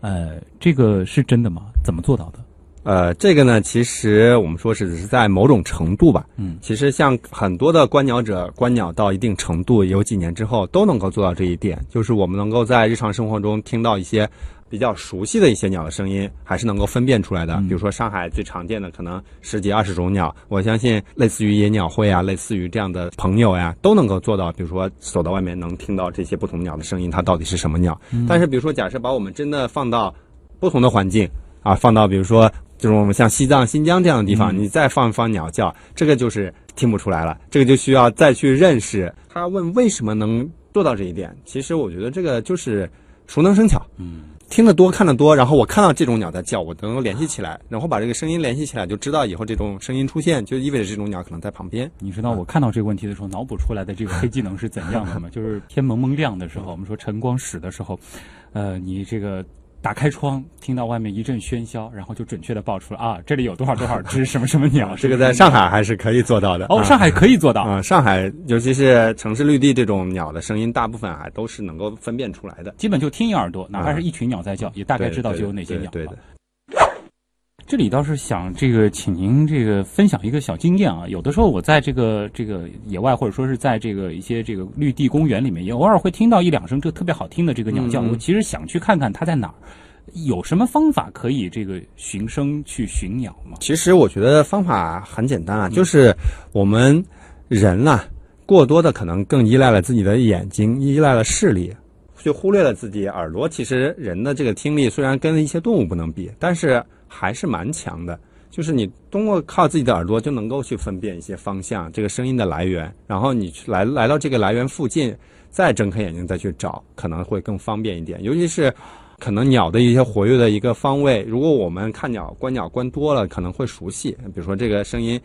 B: 呃，这个是真的吗？怎么做到的？
A: 呃，这个呢，其实我们说是只是在某种程度吧。
B: 嗯，
A: 其实像很多的观鸟者，观鸟到一定程度，有几年之后都能够做到这一点，就是我们能够在日常生活中听到一些比较熟悉的一些鸟的声音，还是能够分辨出来的。
B: 嗯
A: 比如说上海最常见的可能十几二十种鸟，我相信类似于野鸟会啊，类似于这样的朋友呀，都能够做到。比如说走到外面能听到这些不同鸟的声音，它到底是什么鸟？但是比如说，假设把我们真的放到不同的环境啊，放到比如说这种像西藏、新疆这样的地方，
B: 嗯
A: 你再放一放鸟叫，这个就是听不出来了。这个就需要再去认识。他问为什么能做到这一点？其实我觉得这个就是熟能生巧。
B: 嗯，
A: 听得多，看得多，然后我看到这种鸟在叫，我能够联系起来，然后把这个声音联系起来，就知道以后这种声音出现，就意味着这种鸟可能在旁边。
B: 你知道我看到这个问题的时候，脑补出来的这个黑技能是怎样的吗？就是天蒙蒙亮的时候，我们说晨光始的时候，呃，你这个打开窗，听到外面一阵喧嚣，然后就准确的报出了啊，这里有多少多少只 <laughs> 什么什么鸟。
A: 这个在上海还是可以做到的。
B: 哦，
A: 啊
B: 上海可以做到。
A: 啊、上海尤其是城市绿地这种鸟的声音，大部分还都是能够分辨出来的。
B: 基本就听一耳朵，哪怕是一群鸟在叫，也大概知道就有哪些鸟了。
A: 对对对
B: 这里倒是想这个，请您这个分享一个小经验啊。有的时候我在这个这个野外，或者说是在这个一些这个绿地公园里面，也偶尔会听到一两声这特别好听的这个鸟叫。我其实想去看看它在哪儿，有什么方法可以这个寻声去寻鸟吗？
A: 其实我觉得方法很简单啊，就是我们人呐、过多的可能更依赖了自己的眼睛，依赖了视力，就忽略了自己耳朵。其实人的这个听力虽然跟一些动物不能比，但是还是蛮强的。就是你通过靠自己的耳朵就能够去分辨一些方向，这个声音的来源，然后你去来来到这个来源附近，再睁开眼睛再去找，可能会更方便一点。尤其是可能鸟的一些活跃的一个方位，如果我们看鸟观鸟观多了，可能会熟悉。比如说这个声音，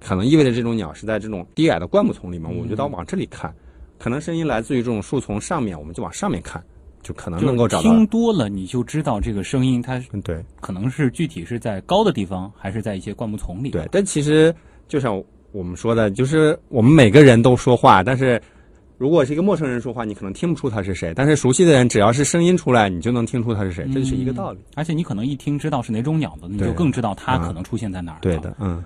A: 可能意味着这种鸟是在这种低矮的灌木丛里面，我们就到往这里看。可能声音来自于这种树丛上面，我们就往上面看，就可能能够找到。
B: 听多了你就知道这个声音它
A: 嗯，对
B: 可能是具体是在高的地方，还是在一些灌木丛里。
A: 对，但其实就像我们说的，就是我们每个人都说话，但是如果是一个陌生人说话，你可能听不出他是谁；但是熟悉的人，只要是声音出来，你就能听出他是谁，这是一个道理。
B: 而且你可能一听知道是哪种鸟的，你就更知道它
A: 嗯
B: 可能出现在哪儿。
A: 对的，嗯。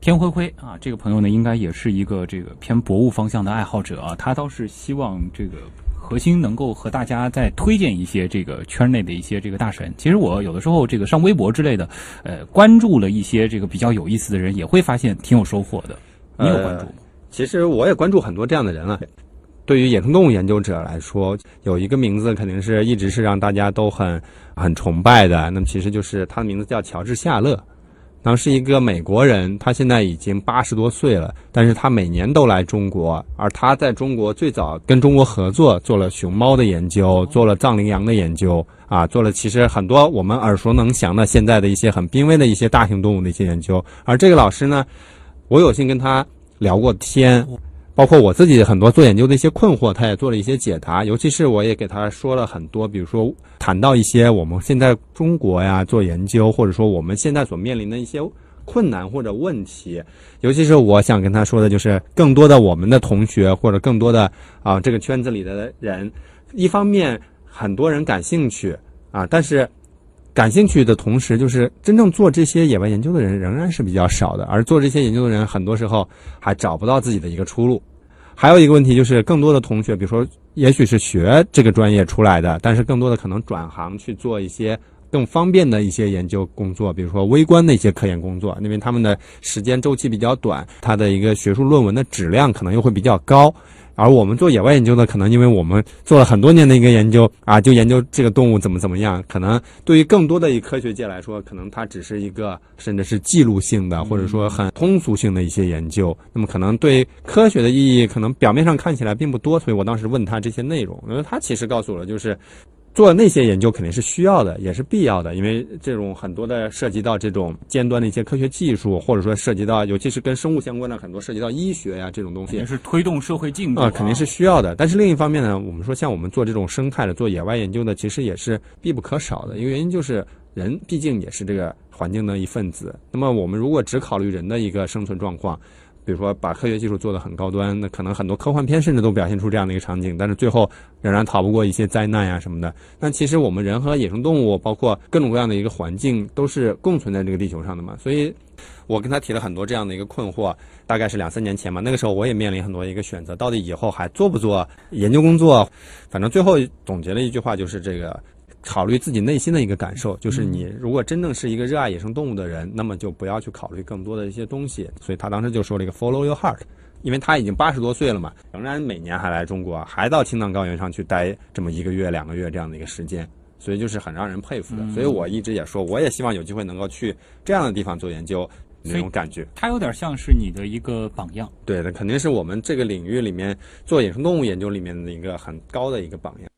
B: 天灰灰啊，这个朋友呢，应该也是一个这个偏博物方向的爱好者啊，他倒是希望这个核心能够和大家再推荐一些这个圈内的一些这个大神。其实我有的时候这个上微博之类的，呃，关注了一些这个比较有意思的人，也会发现挺有收获的。你有关注吗？
A: 其实我也关注很多这样的人了。对于野生动物研究者来说，有一个名字肯定是一直是让大家都很很崇拜的。那么其实就是他的名字叫乔治夏勒。然后是一个美国人，他现在已经八十多岁了，但是他每年都来中国，而他在中国最早跟中国合作做了熊猫的研究，做了藏羚羊的研究，啊，做了其实很多我们耳熟能详的现在的一些很濒危的一些大型动物的一些研究。而这个老师呢，我有幸跟他聊过天。包括我自己很多做研究的一些困惑，他也做了一些解答。尤其是我也给他说了很多，比如说谈到一些我们现在中国呀做研究，或者说我们现在所面临的一些困难或者问题。尤其是我想跟他说的，就是更多的我们的同学或者更多的啊这个圈子里的人，一方面很多人感兴趣啊，但是。感兴趣的同时，就是真正做这些野外研究的人仍然是比较少的，而做这些研究的人，很多时候还找不到自己的一个出路。还有一个问题就是，更多的同学，比如说，也许是学这个专业出来的，但是更多的可能转行去做一些更方便的一些研究工作，比如说微观的一些科研工作，因为他们的时间周期比较短，他的一个学术论文的质量可能又会比较高。而我们做野外研究的，可能因为我们做了很多年的一个研究啊，就研究这个动物怎么怎么样，可能对于更多的一科学界来说，可能它只是一个甚至是记录性的，或者说很通俗性的一些研究。那么可能对科学的意义，可能表面上看起来并不多。所以我当时问他这些内容，因为他其实告诉我了，就是。做那些研究肯定是需要的，也是必要的，因为这种很多的涉及到这种尖端的一些科学技术，或者说涉及到，尤其是跟生物相关的很多涉及到医学呀这种东西，
B: 也是推动社会进步
A: 啊，肯定是需要的。但是另一方面呢，我们说像我们做这种生态的、做野外研究的，其实也是必不可少的。一个原因就是人毕竟也是这个环境的一份子。那么我们如果只考虑人的一个生存状况，比如说把科学技术做得很高端，那可能很多科幻片甚至都表现出这样的一个场景，但是最后仍然逃不过一些灾难呀什么的。那其实我们人和野生动物，包括各种各样的一个环境，都是共存在这个地球上的嘛。所以，我跟他提了很多这样的一个困惑，大概是两三年前嘛。那个时候我也面临很多一个选择，到底以后还做不做研究工作？反正最后总结了一句话，就是这个。考虑自己内心的一个感受，就是你如果真正是一个热爱野生动物的人，那么就不要去考虑更多的一些东西。所以他当时就说了一个 “follow your heart”，因为他已经八十多岁了嘛，仍然每年还来中国，还到青藏高原上去待这么一个月、两个月这样的一个时间，所以就是很让人佩服的。所以我一直也说，我也希望有机会能够去这样的地方做研究，那种感觉。
B: 他有点像是你的一个榜样。
A: 对的，肯定是我们这个领域里面做野生动物研究里面的一个很高的一个榜样。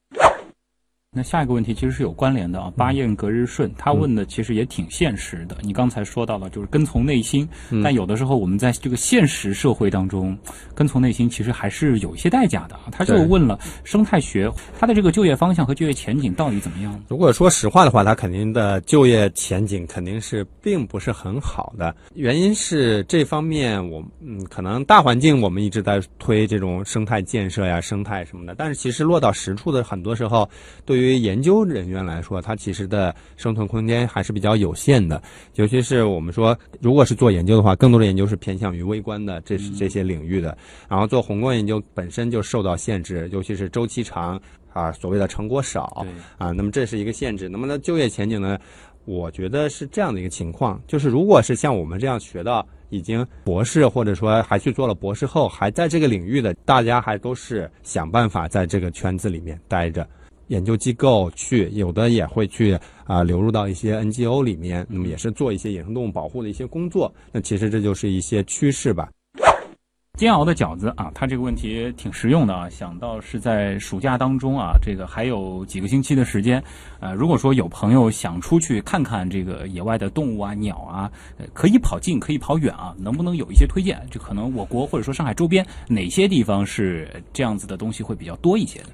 B: 那下一个问题其实是有关联的啊，巴彦格日顺他问的其实也挺现实的。你刚才说到了，就是跟从内心，但有的时候我们在这个现实社会当中，跟从内心其实还是有一些代价的啊。他就问了生态学，它的这个就业方向和就业前景到底怎么样？
A: 如果说实话的话，它肯定的就业前景肯定是并不是很好的。原因是这方面，我嗯，可能大环境我们一直在推这种生态建设呀、生态什么的，但是其实落到实处的很多时候，对于对于研究人员来说，它其实的生存空间还是比较有限的。尤其是我们说，如果是做研究的话，更多的研究是偏向于微观的，这是这些领域的。然后做宏观研究本身就受到限制，尤其是周期长啊，所谓的成果少啊，那么这是一个限制。那么呢，就业前景呢，我觉得是这样的一个情况，就是如果是像我们这样学到已经博士，或者说还去做了博士后，还在这个领域的，大家还都是想办法在这个圈子里面待着。研究机构去，有的也会去啊，流入到一些 NGO 里面，那么也是做一些野生动物保护的一些工作。那其实这就是一些趋势吧。
B: 煎熬的饺子啊，他这个问题挺实用的啊。想到是在暑假当中啊，这个还有几个星期的时间，呃，如果说有朋友想出去看看这个野外的动物啊、鸟啊，可以跑近，可以跑远啊，能不能有一些推荐？就可能我国或者说上海周边哪些地方是这样子的东西会比较多一些的？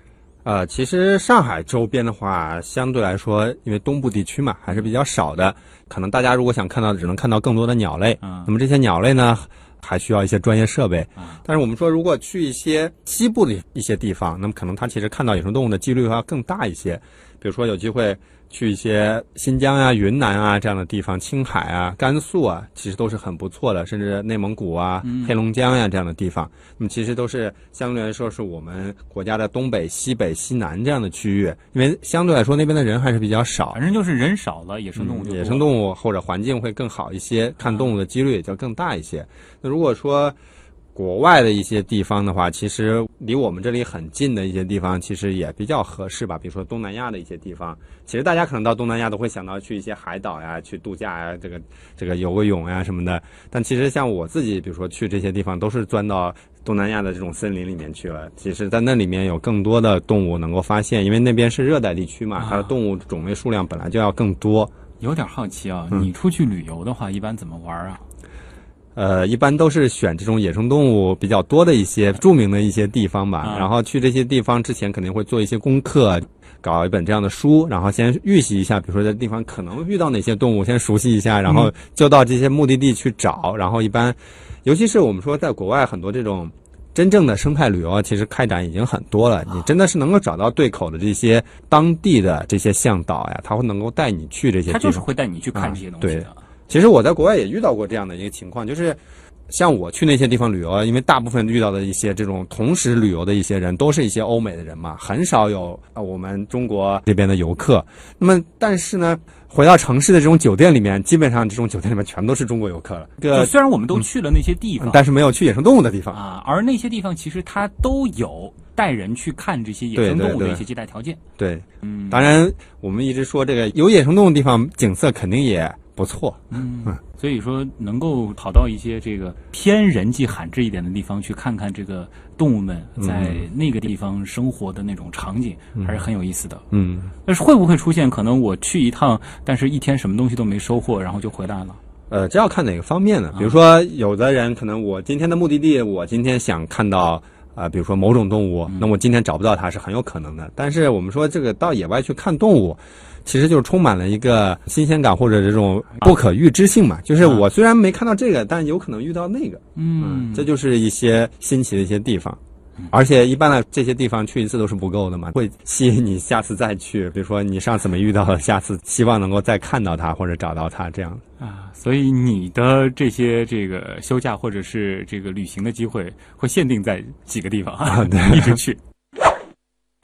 A: 呃，其实上海周边的话，相对来说，因为东部地区嘛，还是比较少的。可能大家如果想看到，只能看到更多的鸟类。嗯。那么这些鸟类呢，还需要一些专业设备。但是我们说，如果去一些西部的一些地方，那么可能它其实看到野生动物的几率要更大一些。比如说有机会去一些新疆啊、云南啊这样的地方，青海啊、甘肃啊，其实都是很不错的，甚至内蒙古啊、黑龙江呀、这样的地方，那么其实都是相对来说是我们国家的东北、西北、西南这样的区域，因为相对来说那边的人还是比较少。
B: 反，正就是人少了，野生动物就
A: 嗯野生动物或者环境会更好一些，看动物的几率也就更大一些。那如果说国外的一些地方的话，其实离我们这里很近的一些地方，其实也比较合适吧。比如说东南亚的一些地方，其实大家可能到东南亚都会想到去一些海岛呀、去度假呀、这个这个游个泳呀什么的。但其实像我自己，比如说去这些地方，都是钻到东南亚的这种森林里面去了。其实，在那里面有更多的动物能够发现，因为那边是热带地区嘛，它的动物种类数量本来就要更多。
B: 有点好奇啊。
A: 嗯
B: 你出去旅游的话，一般怎么玩啊？
A: 呃，一般都是选这种野生动物比较多的一些著名的一些地方吧。
B: 啊
A: 然后去这些地方之前肯定会做一些功课，搞一本这样的书，然后先预习一下，比如说这地方可能遇到哪些动物，先熟悉一下，然后就到这些目的地去找。然后一般，尤其是我们说在国外很多这种。真正的生态旅游啊，其实开展已经很多了。你真的是能够找到对口的这些当地的这些向导呀，他会能够带你去这些地方。
B: 他就是会带你去看这些东西的。
A: 其实我在国外也遇到过这样的一个情况，就是像我去那些地方旅游啊，因为大部分遇到的一些这种同时旅游的一些人，都是一些欧美的人嘛，很少有啊我们中国这边的游客。那么，但是呢，回到城市的这种酒店里面，基本上这种酒店里面全都是中国游客了。这
B: 就，虽然我们都去了那些地方，
A: 但是没有去野生动物的地方。
B: 啊，而那些地方其实它都有带人去看这些野生
A: 对对对
B: 动物的一些接待条件。
A: 对，
B: 嗯，
A: 当然我们一直说这个有野生动物的地方，景色肯定也不错。
B: 嗯，所以说能够跑到一些这个偏人迹罕至一点的地方去看看这个动物们在那个地方生活的那种场景，还是很有意思的。
A: 嗯。
B: 但是会不会出现可能我去一趟，但是一天什么东西都没收获，然后就回来了？
A: 呃，这要看哪个方面呢？比如说，有的人可能我今天的目的地，我今天想看到啊、呃比如说某种动物，那我今天找不到它是很有可能的。但是我们说这个到野外去看动物，其实就是充满了一个新鲜感或者这种不可预知性嘛。就是我虽然没看到这个，但有可能遇到那个，
B: 嗯，
A: 这就是一些新奇的一些地方。而且一般的这些地方去一次都是不够的嘛，会吸引你下次再去。比如说你上次没遇到的，下次希望能够再看到它或者找到它这样。
B: 啊，所以你的这些这个休假或者是这个旅行的机会，会限定在几个地方啊？对，<laughs> 一直去。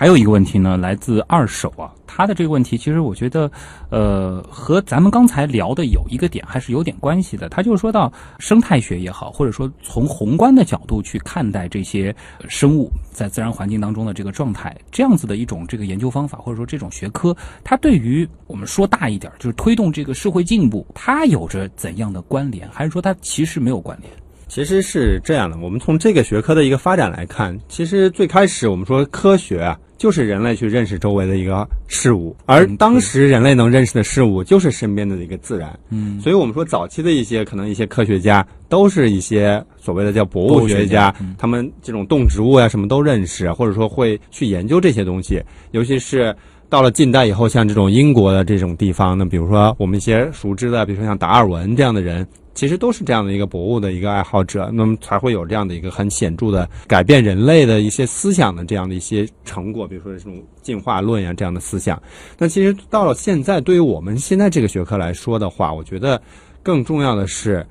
B: 还有一个问题呢，来自二手啊，他的这个问题其实我觉得，呃，和咱们刚才聊的有一个点还是有点关系的。他就是说到生态学也好，或者说从宏观的角度去看待这些生物在自然环境当中的这个状态，这样子的一种这个研究方法或者说这种学科，它对于我们说大一点，就是推动这个社会进步，它有着怎样的关联，还是说它其实没有关联？
A: 其实是这样的，我们从这个学科的一个发展来看，其实最开始我们说科学啊，就是人类去认识周围的一个事物，而当时人类能认识的事物就是身边的一个自然。
B: 嗯，
A: 所以我们说早期的一些可能一些科学家都是一些所谓的叫博物学家，他们这种动植物呀、什么都认识，或者说会去研究这些东西，尤其是。到了近代以后，像这种英国的这种地方，那比如说我们一些熟知的，比如说像达尔文这样的人，其实都是这样的一个博物的一个爱好者，那么才会有这样的一个很显著的改变人类的一些思想的这样的一些成果，比如说这种进化论呀这样的思想。那其实到了现在，对于我们现在这个学科来说的话，我觉得更重要的是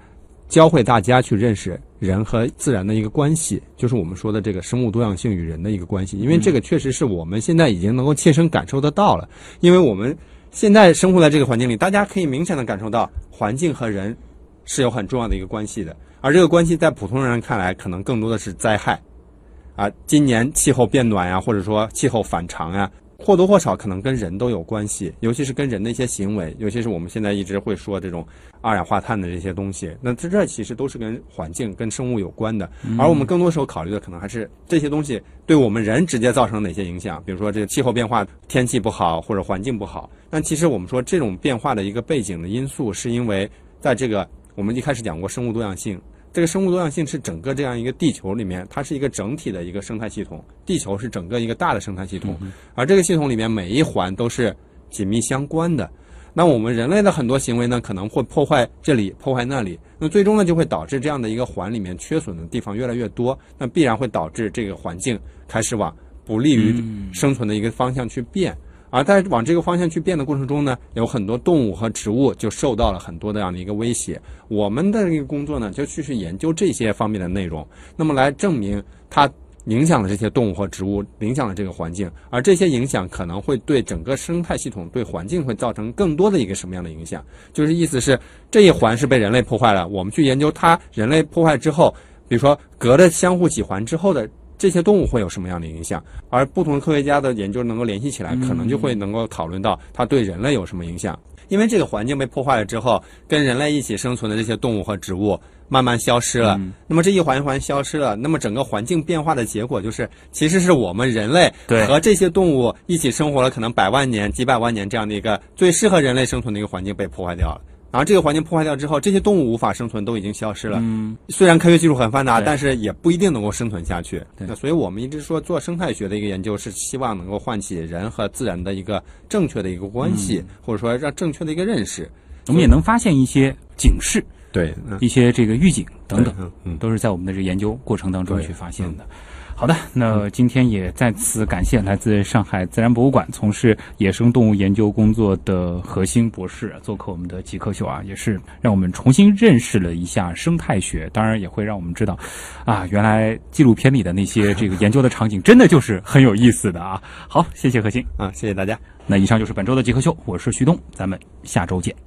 A: 教会大家去认识人和自然的一个关系，就是我们说的这个生物多样性与人的一个关系。因为这个确实是我们现在已经能够切身感受得到了，因为我们现在生活在这个环境里，大家可以明显的感受到环境和人是有很重要的一个关系的，而这个关系在普通人看来，可能更多的是灾害。啊，今年气候变暖呀，或者说气候反常呀，或多或少可能跟人都有关系，尤其是跟人的一些行为，尤其是我们现在一直会说这种二氧化碳的这些东西，那这这其实都是跟环境、跟生物有关的。而我们更多时候考虑的可能还是这些东西对我们人直接造成哪些影响，比如说这个气候变化、天气不好或者环境不好。但其实我们说这种变化的一个背景的因素，是因为在这个我们一开始讲过生物多样性。这个生物多样性是整个这样一个地球里面，它是一个整体的一个生态系统。地球是整个一个大的生态系统，而这个系统里面每一环都是紧密相关的。那我们人类的很多行为呢，可能会破坏这里，破坏那里，那最终呢就会导致这样的一个环里面缺损的地方越来越多，那必然会导致这个环境开始往不利于生存的一个方向去变。而在往这个方向去变的过程中呢，有很多动物和植物就受到了很多这样的一个威胁。我们的一个工作呢，就去去研究这些方面的内容，那么来证明它影响了这些动物和植物，影响了这个环境，而这些影响可能会对整个生态系统、对环境会造成更多的一个什么样的影响？就是意思是这一环是被人类破坏了，我们去研究它，人类破坏之后，比如说隔着相互几环之后的。这些动物会有什么样的影响？而不同的科学家的研究能够联系起来，可能就会能够讨论到它对人类有什么影响。因为这个环境被破坏了之后，跟人类一起生存的这些动物和植物慢慢消失了。那么这一环一环消失了，那么整个环境变化的结果就是，其实是我们人类和这些动物一起生活了可能百万年、几百万年这样的一个最适合人类生存的一个环境被破坏掉了。然后这个环境破坏掉之后，这些动物无法生存，都已经消失了。
B: 嗯，
A: 虽然科学技术很发达，但是也不一定能够生存下去。
B: 对
A: 那所以我们一直说做生态学的一个研究，是希望能够唤起人和自然的一个正确的一个关系，
B: 嗯
A: 或者说让正确的一个认识。
B: 我们也能发现一些警示、
A: 对，嗯
B: 一些这个预警等等，
A: 嗯嗯，
B: 都是在我们的这个研究过程当中去发现的。好的，那今天也再次感谢来自上海自然博物馆从事野生动物研究工作的何兴博士做客我们的极客秀啊，也是让我们重新认识了一下生态学，当然也会让我们知道，啊，原来纪录片里的那些这个研究的场景真的就是很有意思的啊。好，谢谢何兴。
A: 啊，谢谢大家。
B: 那以上就是本周的极客秀，我是徐东，咱们下周见。